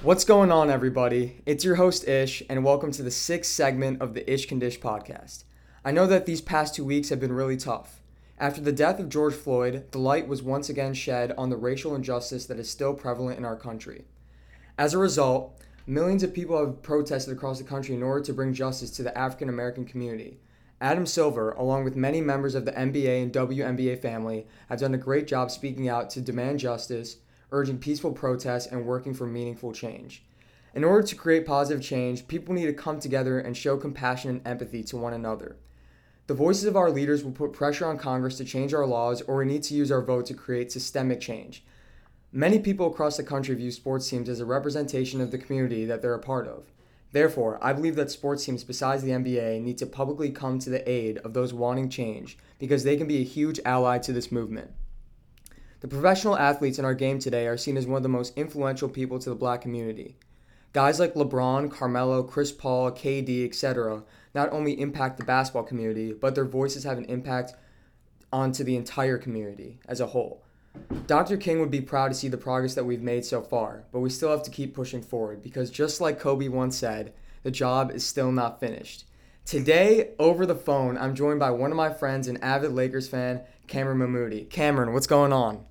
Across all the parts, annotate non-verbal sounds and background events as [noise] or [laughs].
What's going on, everybody? It's your host, Ish, and welcome to the sixth segment of the Ish Condish podcast. I know that these past two weeks have been really tough. After the death of George Floyd, the light was once again shed on the racial injustice that is still prevalent in our country. As a result, millions of people have protested across the country in order to bring justice to the African American community. Adam Silver, along with many members of the NBA and WNBA family, have done a great job speaking out to demand justice urging peaceful protests, and working for meaningful change. In order to create positive change, people need to come together and show compassion and empathy to one another. The voices of our leaders will put pressure on Congress to change our laws, or we need to use our vote to create systemic change. Many people across the country view sports teams as a representation of the community that they're a part of. Therefore, I believe that sports teams besides the NBA need to publicly come to the aid of those wanting change because they can be a huge ally to this movement. The professional athletes in our game today are seen as one of the most influential people to the black community. Guys like LeBron, Carmelo, Chris Paul, KD, etc., not only impact the basketball community, but their voices have an impact onto the entire community as a whole. Dr. King would be proud to see the progress that we've made so far, but we still have to keep pushing forward because just like Kobe once said, the job is still not finished. Today, over the phone, I'm joined by one of my friends, an avid Lakers fan, Cameron Mahmoudi. Cameron, what's going on?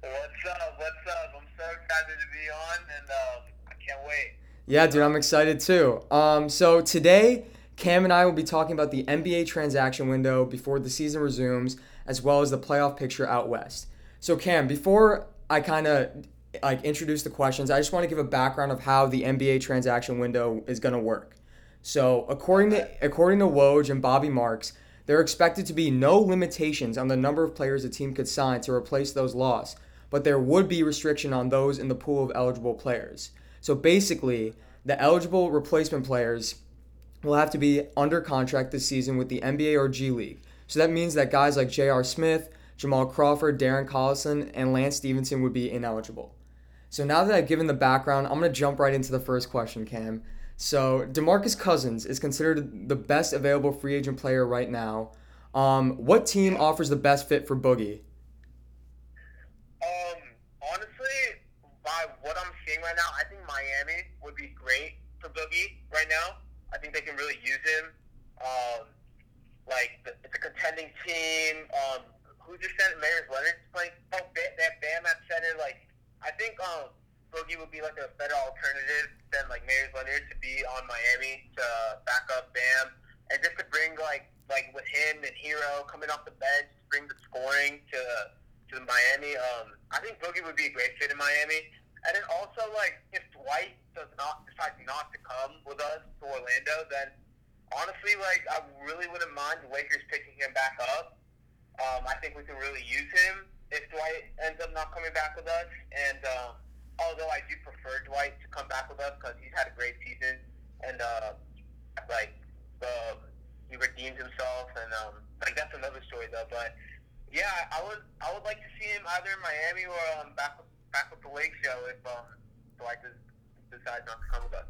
What's up? What's up? I'm so excited to be on, and uh, I can't wait. Yeah, dude, I'm excited too. Um, so today, Cam and I will be talking about the NBA transaction window before the season resumes, as well as the playoff picture out west. So, Cam, before I kind of like introduce the questions, I just want to give a background of how the NBA transaction window is going to work. So, according to according to Woj and Bobby Marks, there are expected to be no limitations on the number of players a team could sign to replace those lost but there would be restriction on those in the pool of eligible players. So basically, the eligible replacement players will have to be under contract this season with the NBA or G League. So that means that guys like J.R. Smith, Jamal Crawford, Darren Collison, and Lance Stephenson would be ineligible. So now that I've given the background, I'm going to jump right into the first question, Cam. So DeMarcus Cousins is considered the best available free agent player right now. Um, what team offers the best fit for Boogie? Um, honestly, by what I'm seeing right now, I think Miami would be great for Boogie right now. I think they can really use him. Um, like the, it's a contending team. Um, who's your center? Meyers Leonard's playing. Oh, they have Bam at center. Like I think um, Boogie would be like a better alternative than like Leonard be on Miami to back up Bam and just to bring like like with him and Herro coming off the bench to bring the scoring to to Miami. Um, I think Boogie would be a great fit in Miami. And then also, like, if Dwight does not decide not to come with us to Orlando, then honestly, like, I really wouldn't mind the Lakers picking him back up. Um, I think we can really use him if Dwight ends up not coming back with us. And um, although I do prefer Dwight to come back with us because he's had a great season and uh, like uh, he redeemed himself, and um, like that's another story though. But yeah, I would I would like to see him either in Miami or um, back with back with the Lake Show if um, Dwight decides not to come with us.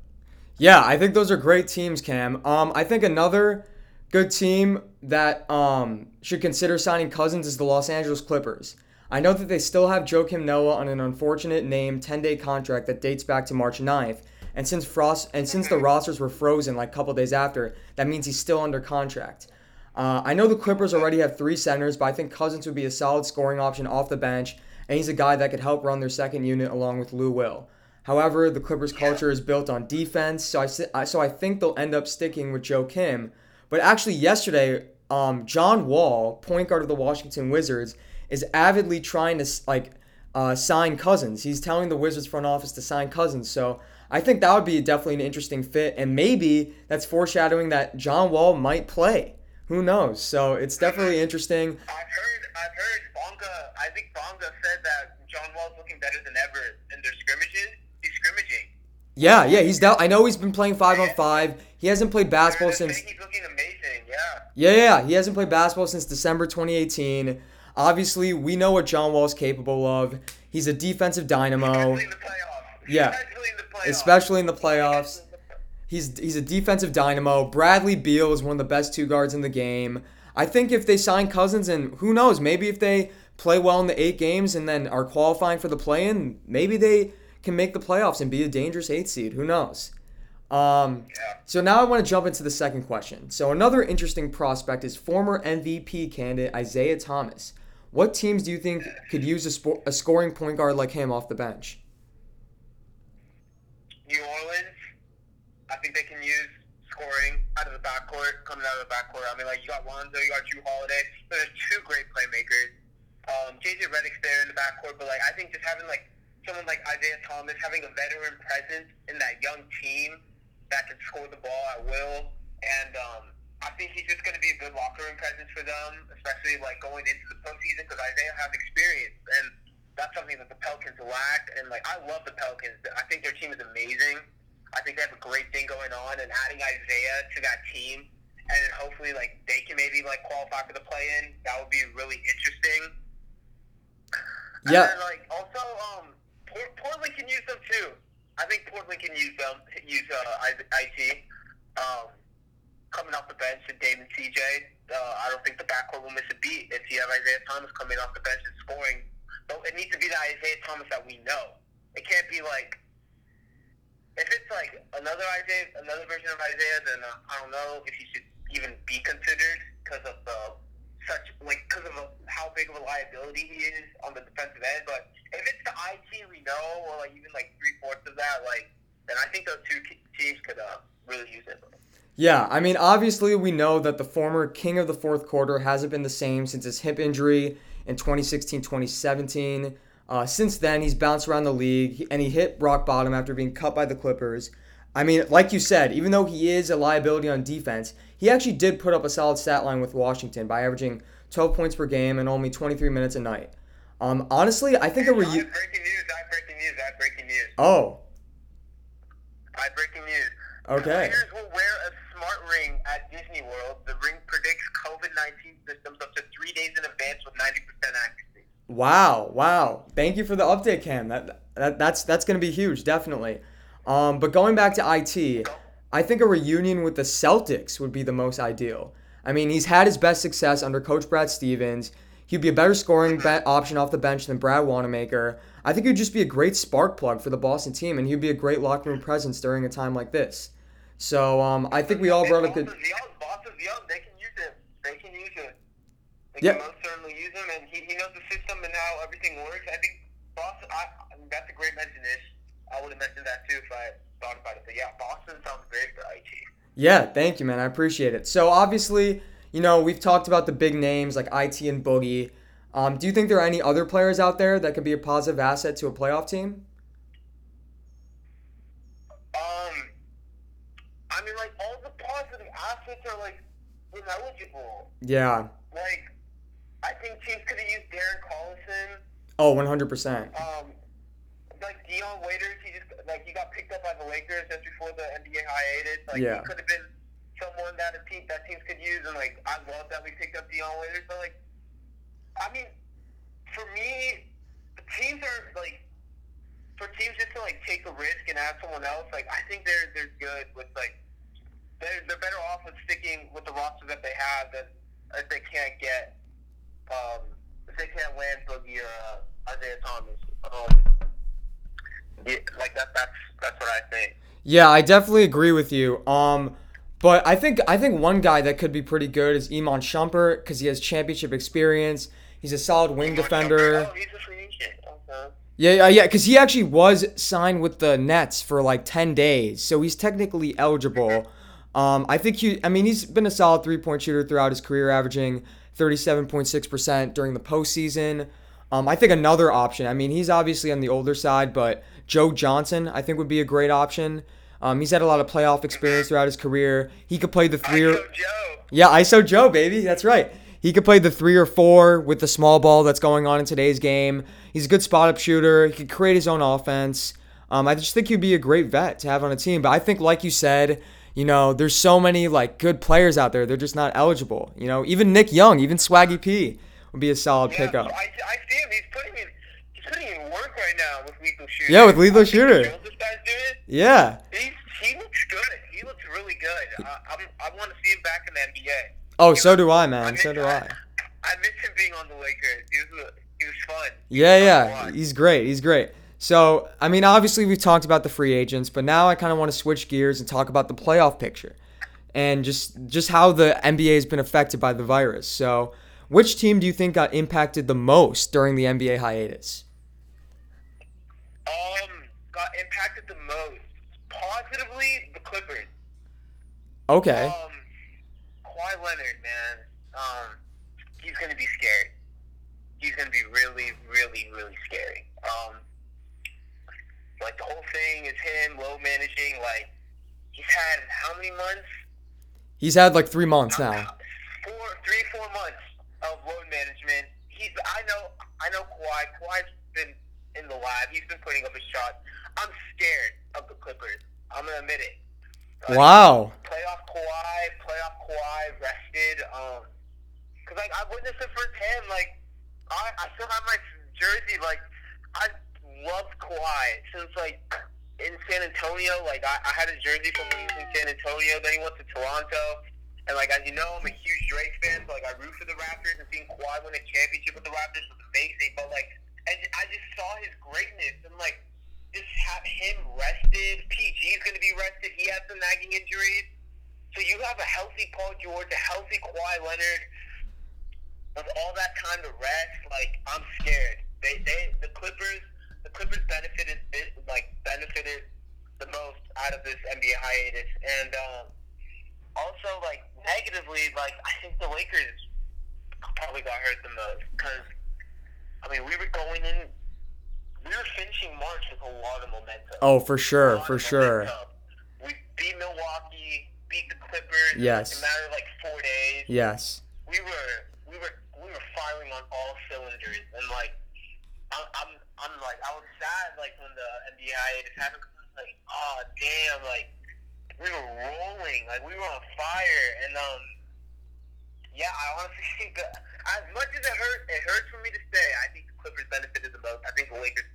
Yeah, I think those are great teams, Cam. Um, I think another good team that um, should consider signing Cousins is the Los Angeles Clippers. I know that they still have Joakim Noah on an unfortunate name 10-day contract that dates back to March 9th. And since Frost and since the rosters were frozen like a couple days after, that means he's still under contract. Uh, I know the Clippers already have three centers, but I think Cousins would be a solid scoring option off the bench and he's a guy that could help run their second unit along with Lou Will. However, the Clippers' culture is built on defense, so I so I think they'll end up sticking with Joakim. But actually, yesterday, um, John Wall, point guard of the Washington Wizards, is avidly trying to like uh, sign Cousins. He's telling the Wizards front office to sign Cousins. So I think that would be definitely an interesting fit, and maybe that's foreshadowing that John Wall might play. Who knows? So it's definitely [laughs] interesting. I've heard, I've heard Bonga. I think Bonga said that John Wall's looking better than ever in their scrimmages. He's scrimmaging. Yeah, yeah, he's down. I know he's been playing five on five. He hasn't played basketball since. He's looking amazing. Yeah. Yeah, yeah, he hasn't played basketball since December 2018. Obviously, we know what John Wall's capable of. He's a defensive dynamo. Especially in the playoffs. Yeah. Especially in the playoffs. Especially in the playoffs. He's he's a defensive dynamo. Bradley Beal is one of the best two guards in the game. I think if they sign Cousins and who knows, maybe if they play well in the eight games and then are qualifying for the play-in, maybe they can make the playoffs and be a dangerous eight seed. Who knows? Um, Yeah. so now I want to jump into the second question. So another interesting prospect is former MVP candidate Isaiah Thomas. What teams do you think could use a, spo- a scoring point guard like him off the bench? New Orleans, I think they can use scoring out of the backcourt, coming out of the backcourt. I mean, like, you got Lonzo, you got Jrue Holiday. So there's two great playmakers. Um, JJ Redick's there in the backcourt, but, like, I think just having, like, someone like Isaiah Thomas, having a veteran presence in that young team that can score the ball at will. And um, I think he's just going to be a good locker room presence for them, especially, like, going into the postseason because Isaiah has experience. And that's something that the Pelicans lack. And, like, I love the Pelicans. I think their team is amazing. I think they have a great thing going on, and adding Isaiah to that team, and then hopefully like they can maybe like qualify for the play-in. That would be really interesting. Yeah. And then, like also, um, Port- Portland can use them too. I think Portland can use them. Use uh, IT. Um, coming off the bench and Damon CJ. Uh, I don't think the backcourt will miss a beat if you have Isaiah Thomas coming off the bench and scoring. It needs to be the Isaiah Thomas that we know. It can't be like if it's like another Isaiah, another version of Isaiah, then uh, I don't know if he should even be considered because of the such like because of a, how big of a liability he is on the defensive end. But if it's the IT we know, or like even like three fourths of that, like then I think those two teams could uh, really use it. Yeah, I mean, obviously, we know that the former king of the fourth quarter hasn't been the same since his hip injury in 2016 2017. Uh, since then, he's bounced around the league and he hit rock bottom after being cut by the Clippers. I mean, like you said, even though he is a liability on defense, he actually did put up a solid stat line with Washington by averaging 12 points per game and only 23 minutes a night. Um, honestly, I think a I have reu- breaking news! I have breaking news! I have breaking news! Oh, I have breaking news! okay. Players will wear a smart ring at Disney World. The ring predicts COVID 19 symptoms up to three days in advance with 90% accuracy. Wow, wow. Thank you for the update, Cam. That, that that's that's going to be huge, definitely. Um, but going back to IT, I think a reunion with the Celtics would be the most ideal. I mean, he's had his best success under Coach Brad Stevens. He'd be a better scoring option off the bench than Brad Wanamaker. I think he'd just be a great spark plug for the Boston team, and he'd be a great locker room presence during a time like this. So um, I think we all brought up good. Young. Boston's young. They can use him. They can use him. They Yeah. most certainly use him, and he, he knows the system and how everything works. I think Boston. I, I mean, that's a great mention. Ish. I would have mentioned that too if I thought about it. But yeah, Boston sounds great for IT. Yeah, thank you, man. I appreciate it. So obviously, you know, we've talked about the big names like IT and Boogie. Um, do you think there are any other players out there that could be a positive asset to a playoff team? Um, I mean, like all the positive assets are like ineligible. Yeah. Like, I think teams could have used Darren Collison. Oh, 100%. Um, like Dion Waiters, he just like he got picked up by the Lakers just before the NBA hiatus. Like Yeah. he could have been someone that a team that teams could use, and like I love that we picked up Dion Waiters. But like, I mean, for me, teams are like for teams just to like take a risk and add someone else. Like I think they're they're good with like they're they're better off with sticking with the roster that they have than if they can't get um if they can't land Boogie or uh, Isaiah Thomas. Um, yeah, like that. That's that's what I think. Yeah, I definitely agree with you. Um, but I think I think one guy that could be pretty good is Iman Shumpert because he has championship experience. He's a solid wing defender. Oh, he's a free agent. Okay. Yeah, yeah, yeah, because he actually was signed with the Nets for like 10 days, so he's technically eligible. Um, I think he, I mean, he's been a solid three point shooter throughout his career, averaging 37.6% during the postseason. Um, I think another option, I mean, he's obviously on the older side, but Joe Johnson, I think, would be a great option. Um, he's had a lot of playoff experience throughout his career. He could play the three or. Joe. Yeah, ISO Joe, baby. That's right. He could play the three or four with the small ball that's going on in today's game. He's a good spot up shooter. He could create his own offense. Um, I just think he'd be a great vet to have on a team. But I think, like you said, you know, there's so many like good players out there. They're just not eligible. You know, even Nick Young, even Swaggy P would be a solid Yeah, pickup. I, I see him. He's putting in he's putting in work right now with lethal shooter. Yeah, with Lethal I Shooter. Yeah. He's, he looks good. He looks really good. I, I'm, I want to see him back in the NBA. Oh, so do I, I man. miss, So do I. I miss him being on the Lakers. He was he was fun. He Yeah, was yeah. He's great. He's great. So, I mean, obviously we've talked about the free agents, but now I kind of want to switch gears and talk about the playoff picture and just just how the NBA has been affected by the virus. So, which team do you think got impacted the most during the NBA hiatus? Um, got impacted the most positively the Clippers. Okay. Um, Kawhi Leonard, man, um, he's gonna be scary. He's gonna be really, really, really scary. Um, like the whole thing is him low managing. Like he's had how many months? He's had like three months now. Four, three, four months of load management. He's. I know. I know Kawhi. Kawhi's been in the lab. He's been putting up a shot. I'm scared of the Clippers. I'm gonna admit it. Like, Wow. Playoff Kawhi, playoff Kawhi rested. Um, cause like I witnessed it firsthand. Like I, I still have my jersey. Like I loved Kawhi since like in San Antonio. Like I, I had a jersey from when he was in San Antonio. Then he went to Toronto. And like as you know, I'm a huge Drake fan. So like I root for the Raptors and seeing Kawhi win a championship with the Raptors was amazing. But like, and I just saw his greatness and like just have him rested. PG is going to be rested. He has some nagging injuries. So you have a healthy Paul George, a healthy Kawhi Leonard. With all that time to rest, like I'm scared. They, they, the Clippers, the Clippers benefited, like benefited the most out of this NBA hiatus, and um, also like negatively, like I think the Lakers probably got hurt the most because I mean we were going in, we were finishing March with a lot of momentum. Oh, for sure, for sure. momentum. We beat Milwaukee, beat the Clippers. Yes. In a matter of like four days. Yes. We were we were we were firing on all cylinders, and like I'm I'm, like I was sad like when the NBA hiatus happened. like, oh damn, like we were rolling, like we were on fire, and um. Yeah, I honestly [laughs] think as much as it hurt, it hurts for me to say. I think the Clippers benefited the most. I think the Lakers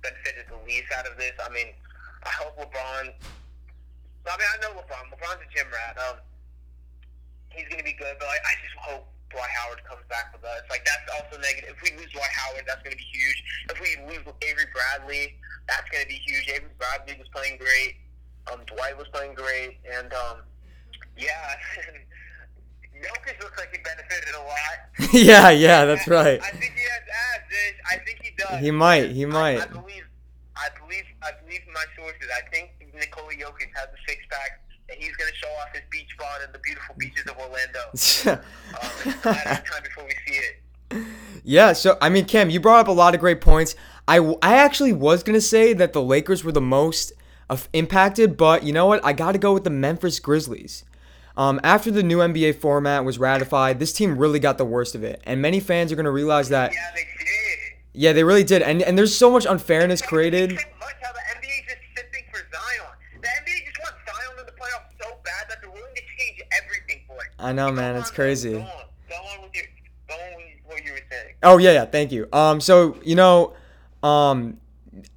benefited the least out of this. I mean, I hope LeBron. I mean, I know LeBron. LeBron's a gym rat. Um, he's gonna be good, but like, I just hope Dwight Howard comes back with us. Like that's also negative. If we lose Dwight Howard, that's gonna be huge. If we lose Avery Bradley, that's gonna be huge. Avery Bradley was playing great. Um, Dwight was playing great, and um, yeah. [laughs] Jokic looks like he benefited a lot. [laughs] yeah, yeah, that's right. I think he has abs. I think he does. He might, he I, I believe, I believe, I believe my sources. I think Nikola Jokic has a six pack, and he's going to show off his beach bod and the beautiful beaches of Orlando. Um, [laughs] it's a matter of time before we see it. Yeah, so I mean, Cam, you brought up a lot of great points. I, I actually was gonna say that the Lakers were the most of impacted, but you know what? I got to go with the Memphis Grizzlies. Um, after the new NBA format was ratified, this team really got the worst of it, and many fans are gonna realize that. Yeah, they did. Yeah, they really did, and and there's so much unfairness created. It's so much how the NBA is just simping for Zion. The NBA just wants Zion in the playoffs so bad that they're willing to change everything for it. I know, man, it's crazy. Go on, go on with your, go on with what you were saying. Oh yeah, yeah. Thank you. Um, so you know, um,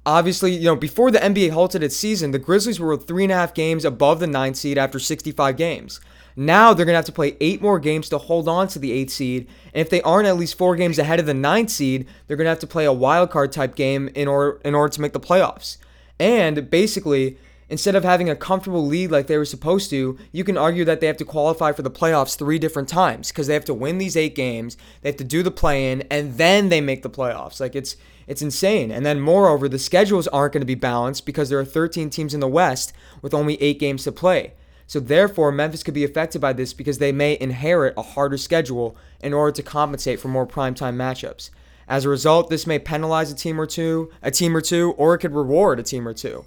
obviously, you know, before the NBA halted its season, the Grizzlies were three and a half games above the ninth seed after 65 games. Now they're gonna have to play eight more games to hold on to the eighth seed, and if they aren't at least four games ahead of the ninth seed, they're gonna have to play a wild card type game in order in order to make the playoffs. And basically, instead of having a comfortable lead like they were supposed to, you can argue that they have to qualify for the playoffs three different times because they have to win these eight games, they have to do the play-in, and then they make the playoffs. Like it's it's insane. And then moreover, the schedules aren't going to be balanced because there are 13 teams in the West with only eight games to play. So therefore, Memphis could be affected by this because they may inherit a harder schedule in order to compensate for more primetime matchups. As a result, this may penalize a team or two, a team or two, or it could reward a team or two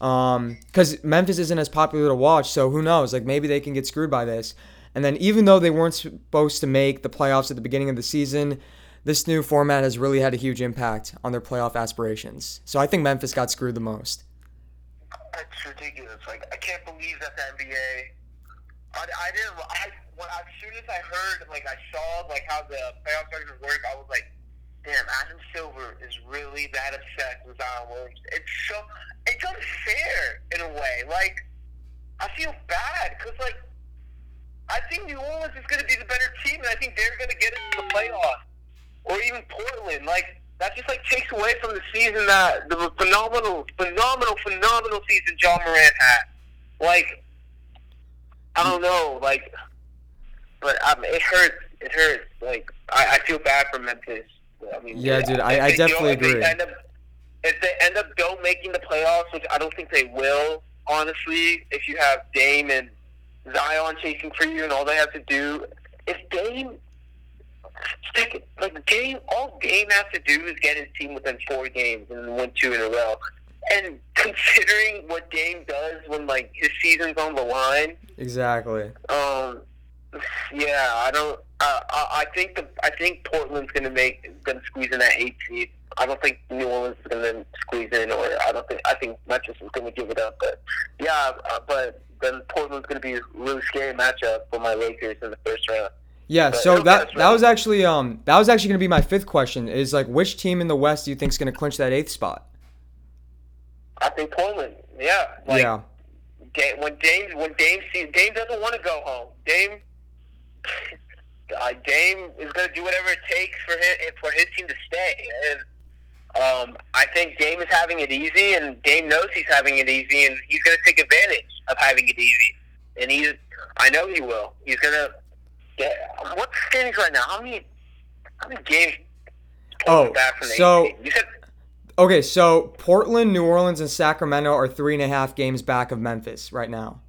Um, because Memphis isn't as popular to watch, so who knows? Like maybe they can get screwed by this. And then even though they weren't supposed to make the playoffs at the beginning of the season, this new format has really had a huge impact on their playoff aspirations. So I think Memphis got screwed the most. That's ridiculous. Like I can't believe that the NBA. I, I didn't. I when as soon as I heard, like I saw, like how the playoff structures work, I was like, "Damn, Adam Silver is really that obsessed with Zion Williams." It's so. It's unfair in a way. Like I feel bad because like I think New Orleans is going to be the better team, and I think they're going to get into the playoffs, or even Portland. Like that's just like takes away from the season that the phenomenal, phenomenal, phenomenal season Ja Morant had. Like, I don't know, like, but um, it hurts. It hurts. Like, I, I feel bad for Memphis. I mean, Yeah, dude, I- I definitely don't- if they agree. End up, if they end up don't making the playoffs, which I don't think they will, honestly, if you have Dame and Zion chasing for you and all they have to do, if Dame, stick, like Dame, all Dame has to do is get his team within four games and win two in a row. And considering what Dame does when like his season's on the line, Exactly. um, yeah, I don't. Uh, I, I think the I think Portland's gonna make gonna squeeze in that eight seed. I don't think New Orleans is gonna squeeze in, or I don't think I think Memphis is gonna give it up. But yeah, uh, but then Portland's gonna be a really scary matchup for my Lakers in the first round. Yeah, But so that that was actually um that was actually going to be my fifth question is like which team in the West do you think is going to clinch that eighth spot? I think Portland. Yeah, like yeah. Dame, when Dame when Dame sees Dame doesn't want to go home. Dame. [laughs] Uh, Dame is going to do whatever it takes for him for his team to stay, and um, I think Dame is having it easy, and Dame knows he's having it easy, and he's going to take advantage of having it easy, and he's I know he will. He's going to get what's the standings right now? How many how many games? Oh, back from the so- said Okay, so Portland, New Orleans, and Sacramento are three and a half games back of Memphis right now.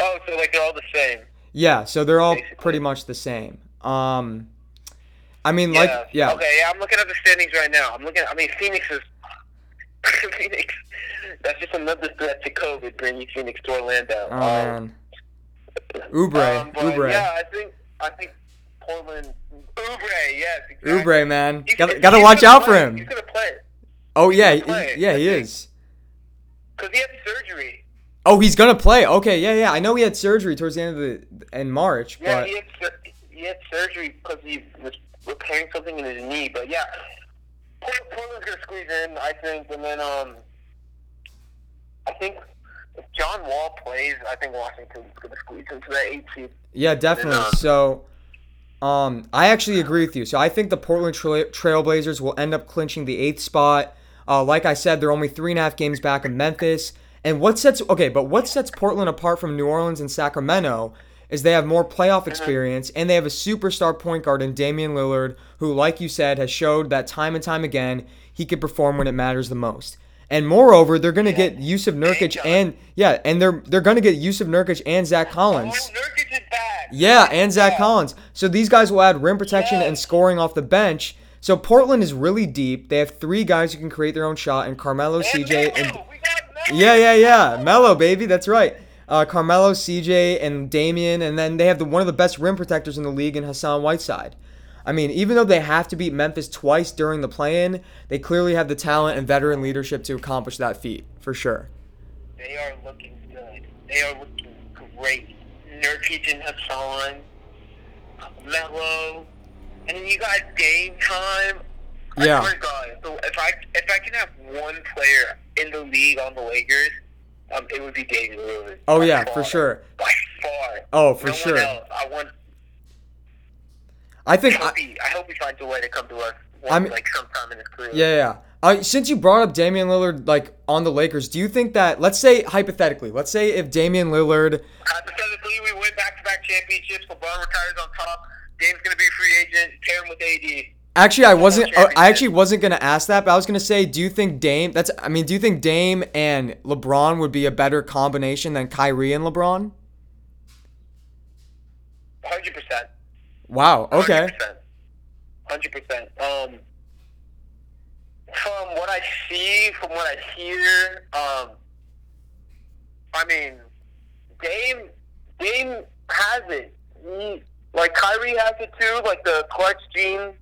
oh, so like they're all the same. Yeah, so they're all Basically. pretty much the same. Um, I mean, like, yeah, Okay, yeah, I'm looking at the standings right now. I'm looking. I mean, Phoenix is. [laughs] Phoenix. That's just another threat to COVID, bringing Phoenix to Orlando. oh Um, man, Oubre, um, but Oubre, Yeah, I think I think Portland. Oubre, yes. Exactly. Oubre, man, He's gotta gotta watch out for him. He's gonna play Oh yeah, play, yeah, I he think. is. because he had surgery. Oh, he's gonna play. Okay, yeah, yeah. I know he had surgery towards the end of the in March, Yeah, but he had sur- he had surgery because he was repairing something in his knee. But yeah, Portland's gonna squeeze in, I think, and then um, I think if John Wall plays, I think Washington's gonna squeeze into that eight seed. Yeah, definitely. um, So, um, I actually agree with you. So I think the Portland Trail- Trailblazers will end up clinching the eighth spot. Uh, like I said, they're only three and a half games back of Memphis. And what sets okay, but what sets Portland apart from New Orleans and Sacramento is they have more playoff uh-huh. experience and they have a superstar point guard in Damian Lillard, who, like you said, has showed that time and time again he can perform when it matters the most. And moreover, they're gonna get Jusuf Nurkic John. and yeah, and they're they're gonna get Jusuf Nurkic and Zach Collins. Nurkic is back. Yeah, and Zach Yeah. Collins. So these guys will add rim protection and scoring off the bench. So Portland is really deep. They have three guys who can create their own shot, and Carmelo, And CJ, and we got Melo. Yeah, yeah, yeah, Melo, baby, that's right. Uh, Carmelo, CJ, and Damian, and then they have the one of the best rim protectors in the league in Hassan Whiteside. I mean, even though they have to beat Memphis twice during the play-in, they clearly have the talent and veteran leadership to accomplish that feat for sure. They are looking good. They are looking great. Nurkic and Hassan, Melo, and then you got game time. Yeah. I to God, so if I if I can have one player in the league on the Lakers, um, it would be Damian Lillard. Oh By yeah, far. for sure. By far. Oh, for no sure. I want. I I think. I, hope, he, I hope he finds a way to come to us. I mean- like sometime in his career. Yeah, yeah. Uh, since you brought up Damian Lillard, like on the Lakers, do you think that let's say hypothetically, let's say if Damian Lillard, Hypothetically, we win back-to-back championships. LeBron retires on top. Dame's gonna be a free agent. Pair him with AD. Actually, I wasn't, I actually wasn't gonna ask that, but I was gonna say, do you think Dame? That's, I mean, do you think Dame and LeBron would be a better combination than Kyrie and LeBron? Hundred percent. Wow. Okay. Hundred percent. Um, from what I see, from what I hear, um, I mean, Dame, Dame has it. He, like Kyrie has it too. Like the clutch gene.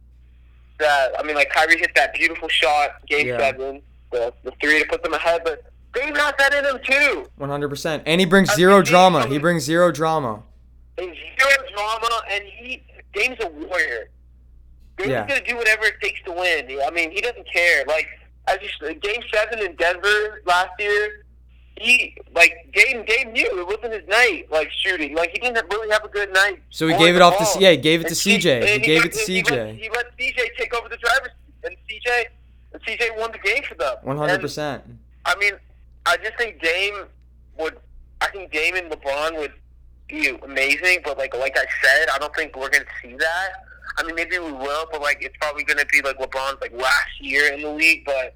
That I mean, like Kyrie hit that beautiful shot, game Yeah. seven, the the three to put them ahead. But Dame has that in him too. One hundred percent. And he brings I zero drama. He brings zero drama. and zero drama, and he Dame's a warrior. Dame's Yeah. gonna do whatever it takes to win. I mean, he doesn't care. Like I just game seven in Denver last year, he like game Dame knew it wasn't his night. Like shooting, like he didn't really have a good night. So he gave it off to ball. yeah, he gave it to And CJ. He and gave it to He let, CJ. he let CJ take over the driver's. Seat and CJ and CJ won the game for them. One hundred percent. I mean, I just think Dame would. I think Dame and LeBron would be amazing, but like like I said, I don't think we're gonna see that. I mean, maybe we will, but like it's probably gonna be like LeBron's like last year in the league. But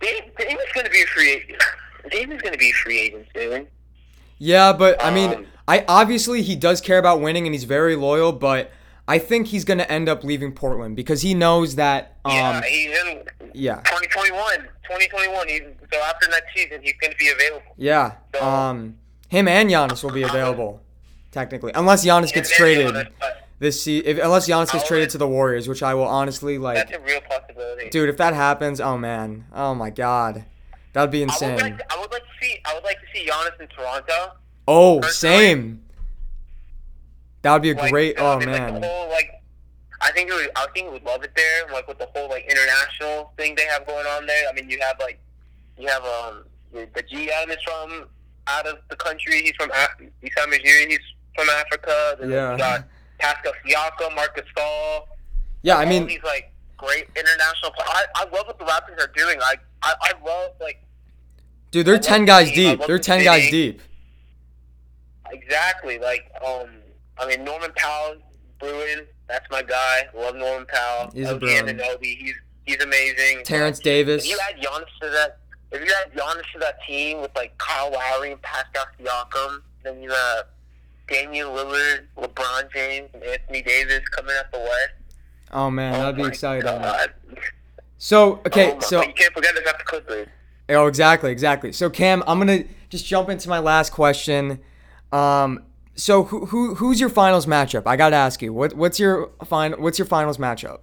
Dame, Dame is gonna be a free agent. Dame is gonna be a free agent soon. Yeah, but I mean, Um, I obviously he does care about winning and he's very loyal, but I think he's gonna end up leaving Portland because he knows that. Um, yeah, he's in yeah, 2021. 2021. He's, so after next season, he's gonna be available. yeah. So- Um, him and Giannis will be available, technically, unless Giannis gets traded this se- if Unless Giannis gets traded to the Warriors, which I will honestly like. That's a real possibility. Dude, if that happens, oh man, oh my god, that'd be I would insane. like. To, I would like to see. I would like to see Giannis in Toronto. Oh, personally- same. That would be a Like, great. Oh mean, Like man. the whole like. I think it would, I think would love it there, like with the whole like international thing they have going on there. I mean, you have like, you have um the, GM is from out of the country. He's from Af- Isam Majiri. He's from Africa. Then Yeah. you got Pascal Siakam, Marcus Gasol. Yeah, I mean, these like great international. Players. I I love what the Raptors are doing. I I, I love like dude, they're ten guys. Deep. They're the ten guys deep. exactly like um. I mean Norman Powell, Bruin. That's my guy. Love Norman Powell. He's a Bruin. He's he's amazing. Terrence If Davis. you add Giannis to that, if you add Giannis to that team with like Kyle Lowry and Pascal Siakam, then you have Damian Lillard, LeBron James, and Anthony Davis coming out the West. Oh man, Oh that'd be exciting. So okay, Oh so but you can't forget about the Clippers. Oh exactly, exactly. So Cam, I'm gonna just jump into my last question. Um, so who, who who's your finals matchup? I gotta ask you. What what's your final what's your finals matchup?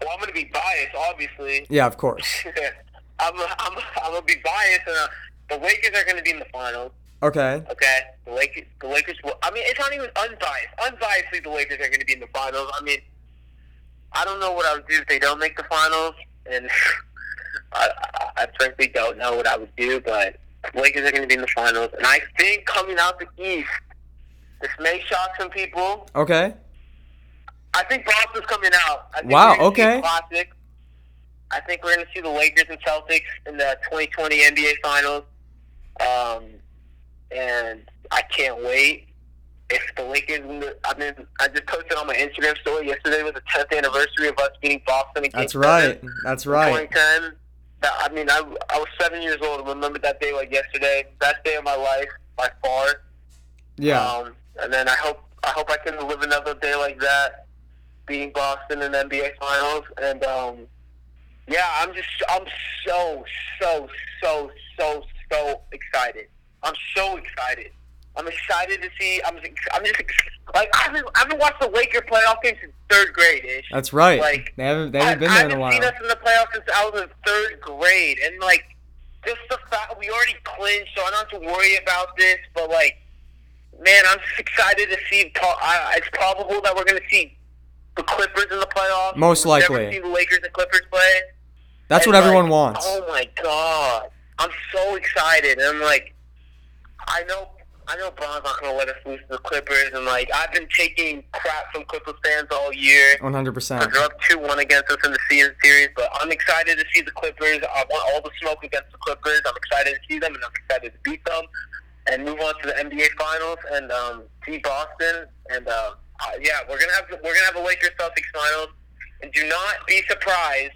Well, I'm going to be biased, obviously. Yeah, of course. [laughs] I'm, I'm, I'm to be biased. And, uh, the Lakers are going to be in the finals. Okay. Okay, the Lakers. The Lakers will. I mean, it's not even unbiased. Unbiasedly, the Lakers are going to be in the finals. I mean, I don't know what I would do if they don't make the finals, and [laughs] I, I, I frankly don't know what I would do. But the Lakers are going to be in the finals, and I think coming out the East, this may shock some people. Okay. I think Boston's coming out. I think Wow, we're gonna see a okay. Classic. I think we're going to see the Lakers and Celtics in the 2020 NBA Finals. Um, and I can't wait. If the Lakers, I mean, I just posted on my Instagram story yesterday was the 10th anniversary of us beating Boston. That's right. That's right. 2010. I mean, I, I was seven years old. I remember that day like yesterday. Best day of my life by far. Yeah. Um, and then I hope I hope I can live another day like that, beating Boston in the NBA Finals. And um, yeah, I'm just I'm so so so so so excited. I'm so excited. I'm excited to see. I'm I'm just like I haven't I haven't watched the Laker playoff game since third grade ish. That's right. like, they haven't they haven't been I, there in a I while. I haven't seen us in the playoffs since I was in third grade, and like just the fact we already clinched, so I don't have to worry about this. But like, man, I'm just excited to see. I, it's probable that we're going to see the Clippers in the playoffs. Most We've never likely. seen the Lakers and Clippers play. That's And, what everyone like, wants. Oh my god, I'm so excited. And I'm like, I know, I know, Bron's not gonna let us lose to the Clippers. And like, I've been taking crap from Clippers fans all year. 100%. Because they're up two one against us in the season series, but I'm excited to see the Clippers. I want all the smoke against the Clippers. I'm excited to see them, and I'm excited to beat them, and move on to the NBA Finals and um, see Boston. And uh, uh, yeah, we're gonna have we're gonna have a Lakers Celtics Finals, and do not be surprised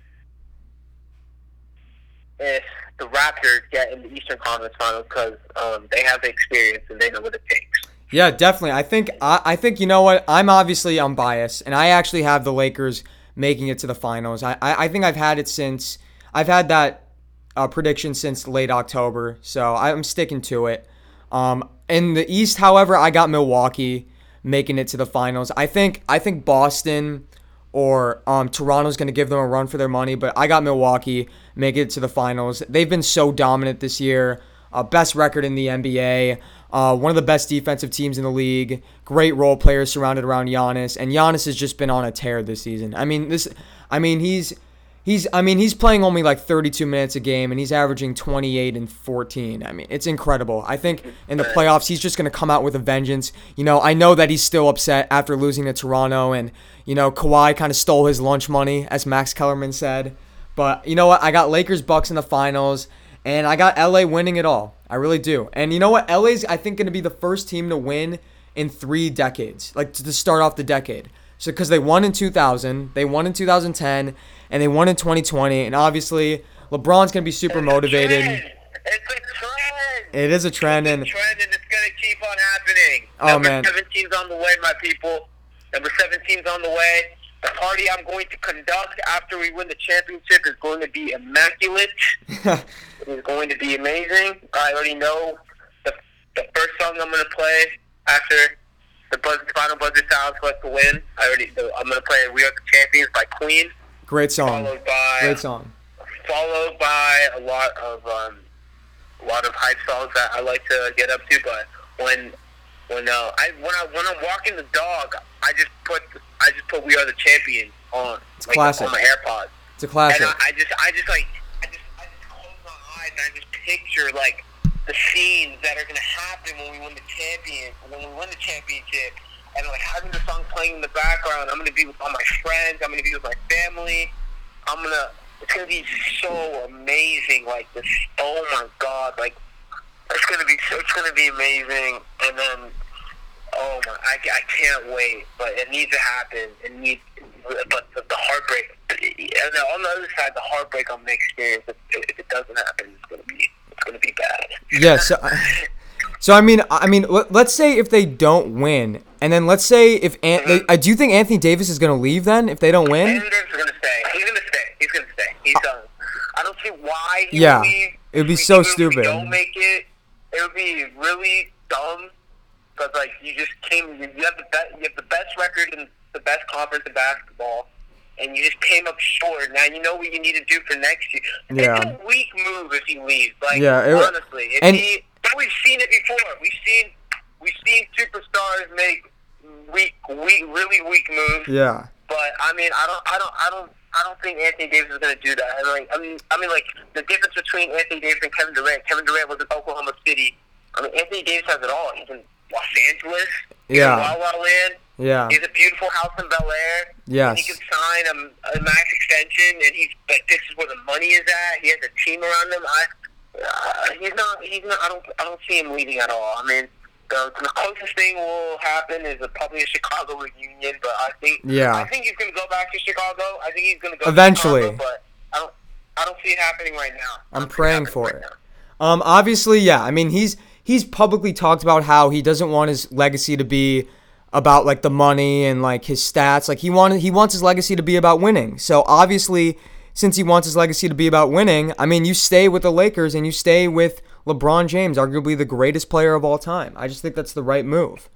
if the Raptors get in the Eastern Conference Finals because um, they have the experience and they know what it takes. Yeah, definitely. I think I, I think you know what. I'm obviously unbiased, and I actually have the Lakers making it to the finals. I I, I think I've had it since I've had that uh, prediction since late October, so I'm sticking to it. Um, in the East, however, I got Milwaukee making it to the finals. I think I think Boston or um, Toronto's going to give them a run for their money, but I got Milwaukee make it to the finals. They've been so dominant this year. Uh, best record in the NBA. Uh, one of the best defensive teams in the league. Great role players surrounded around Giannis, and Giannis has just been on a tear this season. I mean this. I mean he's He's, I mean, he's playing only like 32 minutes a game, and he's averaging 28 and 14. I mean, it's incredible. I think in the playoffs, he's just going to come out with a vengeance. You know, I know that he's still upset after losing to Toronto, and you know, Kawhi kind of stole his lunch money, as Max Kellerman said. But you know what? I got Lakers Bucks in the finals, and I got LA winning it all. I really do. And you know what? LA's I think going to be the first team to win in three decades, like to start off the decade. So because they won in 2000, they won in 2010, and they won in 2020, and obviously LeBron's gonna be super motivated. Trend. It's a trend. It is a trend, and It's a trend, and it's gonna keep on happening. Oh, Number man. 17's on the way, my people. Number 17's on the way. The party I'm going to conduct after we win the championship is going to be immaculate. [laughs] It is going to be amazing. I already know the, the first song I'm going to play after the buzz, final buzzer sounds for us to win. I already, I'm going to play "We Are the Champions" by Queen, great song, followed by great song. followed by a lot of um, a lot of hype songs that I like to get up to. But when when uh, I when I when I'm walking the dog, I just put I just put "We Are the Champions" on like, classic. on my AirPods. It's a classic. And I, I just, I just like, I just, I just close my eyes and I just picture like the scenes that are gonna happen when we win the champion, when we win the championship, and like having the song playing in the background. I'm gonna be with all my friends. I'm gonna be with my family. I'm gonna. It's gonna be so amazing. Like this. Oh my god. Like it's gonna be. It's gonna be amazing. And then. Oh my! I, I can't wait, but it needs to happen. It needs, but the, the heartbreak. And then on the other side, the heartbreak I'm gonna experience if, if it doesn't happen, it's gonna be, it's gonna be bad. Yeah, so, uh, so I mean, I mean, let, let's say if they don't win, and then let's say if An- they, mm-hmm. uh, do you think Anthony Davis is gonna leave then if they don't win? Anthony Davis is gonna stay. He's gonna stay. He's gonna stay. He's uh, done. I don't see why. He Yeah, it would be so even stupid. Don't make it. It would be really dumb because like you just came. You have the best. You have the best record in the best conference in basketball. And you just came up short. Now you know what you need to do for next year. Yeah. It's a weak move if he leaves. Like Yeah, it- honestly, if and- he, but we've seen it before. We've seen we've seen superstars make weak, weak, really weak moves. Yeah, But I mean, I don't, I don't, I don't, I don't think Anthony Davis is going to do that. And like, I mean, I mean, like the difference between Anthony Davis and Kevin Durant. Kevin Durant was in Oklahoma City. I mean, Anthony Davis has it all. He's in Los Angeles. Yeah. La Land. Yeah, He has a beautiful house in Bel Air. Yes. He can sign a, a max extension, and he's like, this is where the money is at. He has a team around him. I, uh, he's not. He's not. I don't. I don't see him leaving at all. I mean, the, the closest thing will happen is a, probably a Chicago reunion, but I think. Yeah. I think he's going to go back to Chicago. I think he's going to go to Eventually. Chicago, but I don't. I don't see it happening right now. I'm praying for right it. now. Um, obviously, yeah. I mean, he's he's publicly talked about how he doesn't want his legacy to be about like the money and like his stats. Like he wanted he wants his legacy to be about winning. So obviously, since he wants his legacy to be about winning, I mean, you stay with the Lakers and you stay with LeBron James, arguably the greatest player of all time. I just think that's the right move.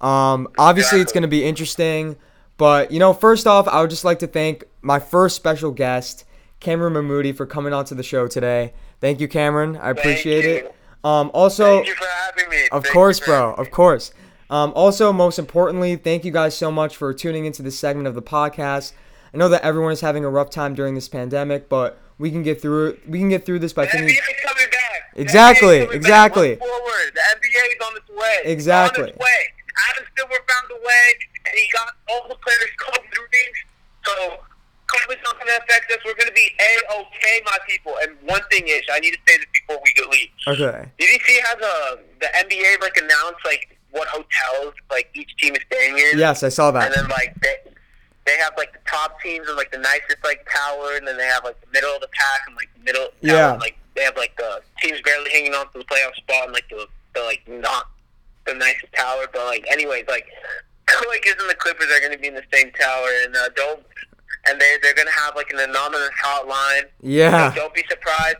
Um, obviously, it's going to be interesting. But, you know, first off, I would just like to thank my first special guest, Cameron Mahmoudi, for coming on to the show today. Thank you, Cameron. I appreciate it. Um, also, Thank you for having me. of Thank course, bro. Of course. Um, also, most importantly, thank you guys so much for tuning into this segment of the podcast. I know that everyone is having a rough time during this pandemic, but we can get through. We can get through this by The thinking. NBA coming back. Exactly, coming exactly. Forward. The NBA is on its way. Exactly. On its way. Adam Silver found a way, and he got all the players COVID threes. So COVID's not going to affect us. We're going to be a okay, my people. And one thing is, I need to say this before we get leave. Okay. Did you see how the the NBA like announced like what hotels like each team is staying in? Yes, I saw that. And then like they they have like the top teams in like the nicest like tower, and then they have like the middle of the pack and like the middle. Tower, Yeah. and, like they have like the teams barely hanging on to the playoff spot, and like the the like not the nicest tower. But like anyways, like [laughs] Lakers and the Clippers are going to be in the same tower, and uh, don't. And they they're gonna have like an anonymous hotline. Yeah. So don't be surprised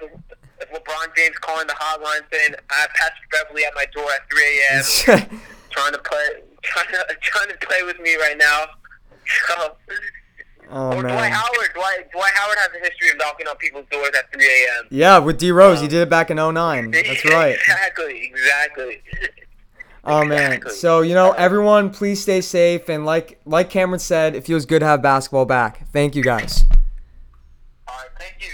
if LeBron James calling the hotline saying, "I have Patrick Beverley at my door at 3 a.m. [laughs] trying to play, trying to [laughs] trying to play with me right now." So, oh or Dwight man. Howard. Dwight, Dwight Howard has a history of knocking on people's doors at 3 a.m. Yeah, with D Rose, he did it back in 09. That's [laughs] right. exactly, exactly. Oh man. Exactly. So you know, everyone, please stay safe and like like Cameron said, it feels good to have basketball back. Thank you guys. right, thank you.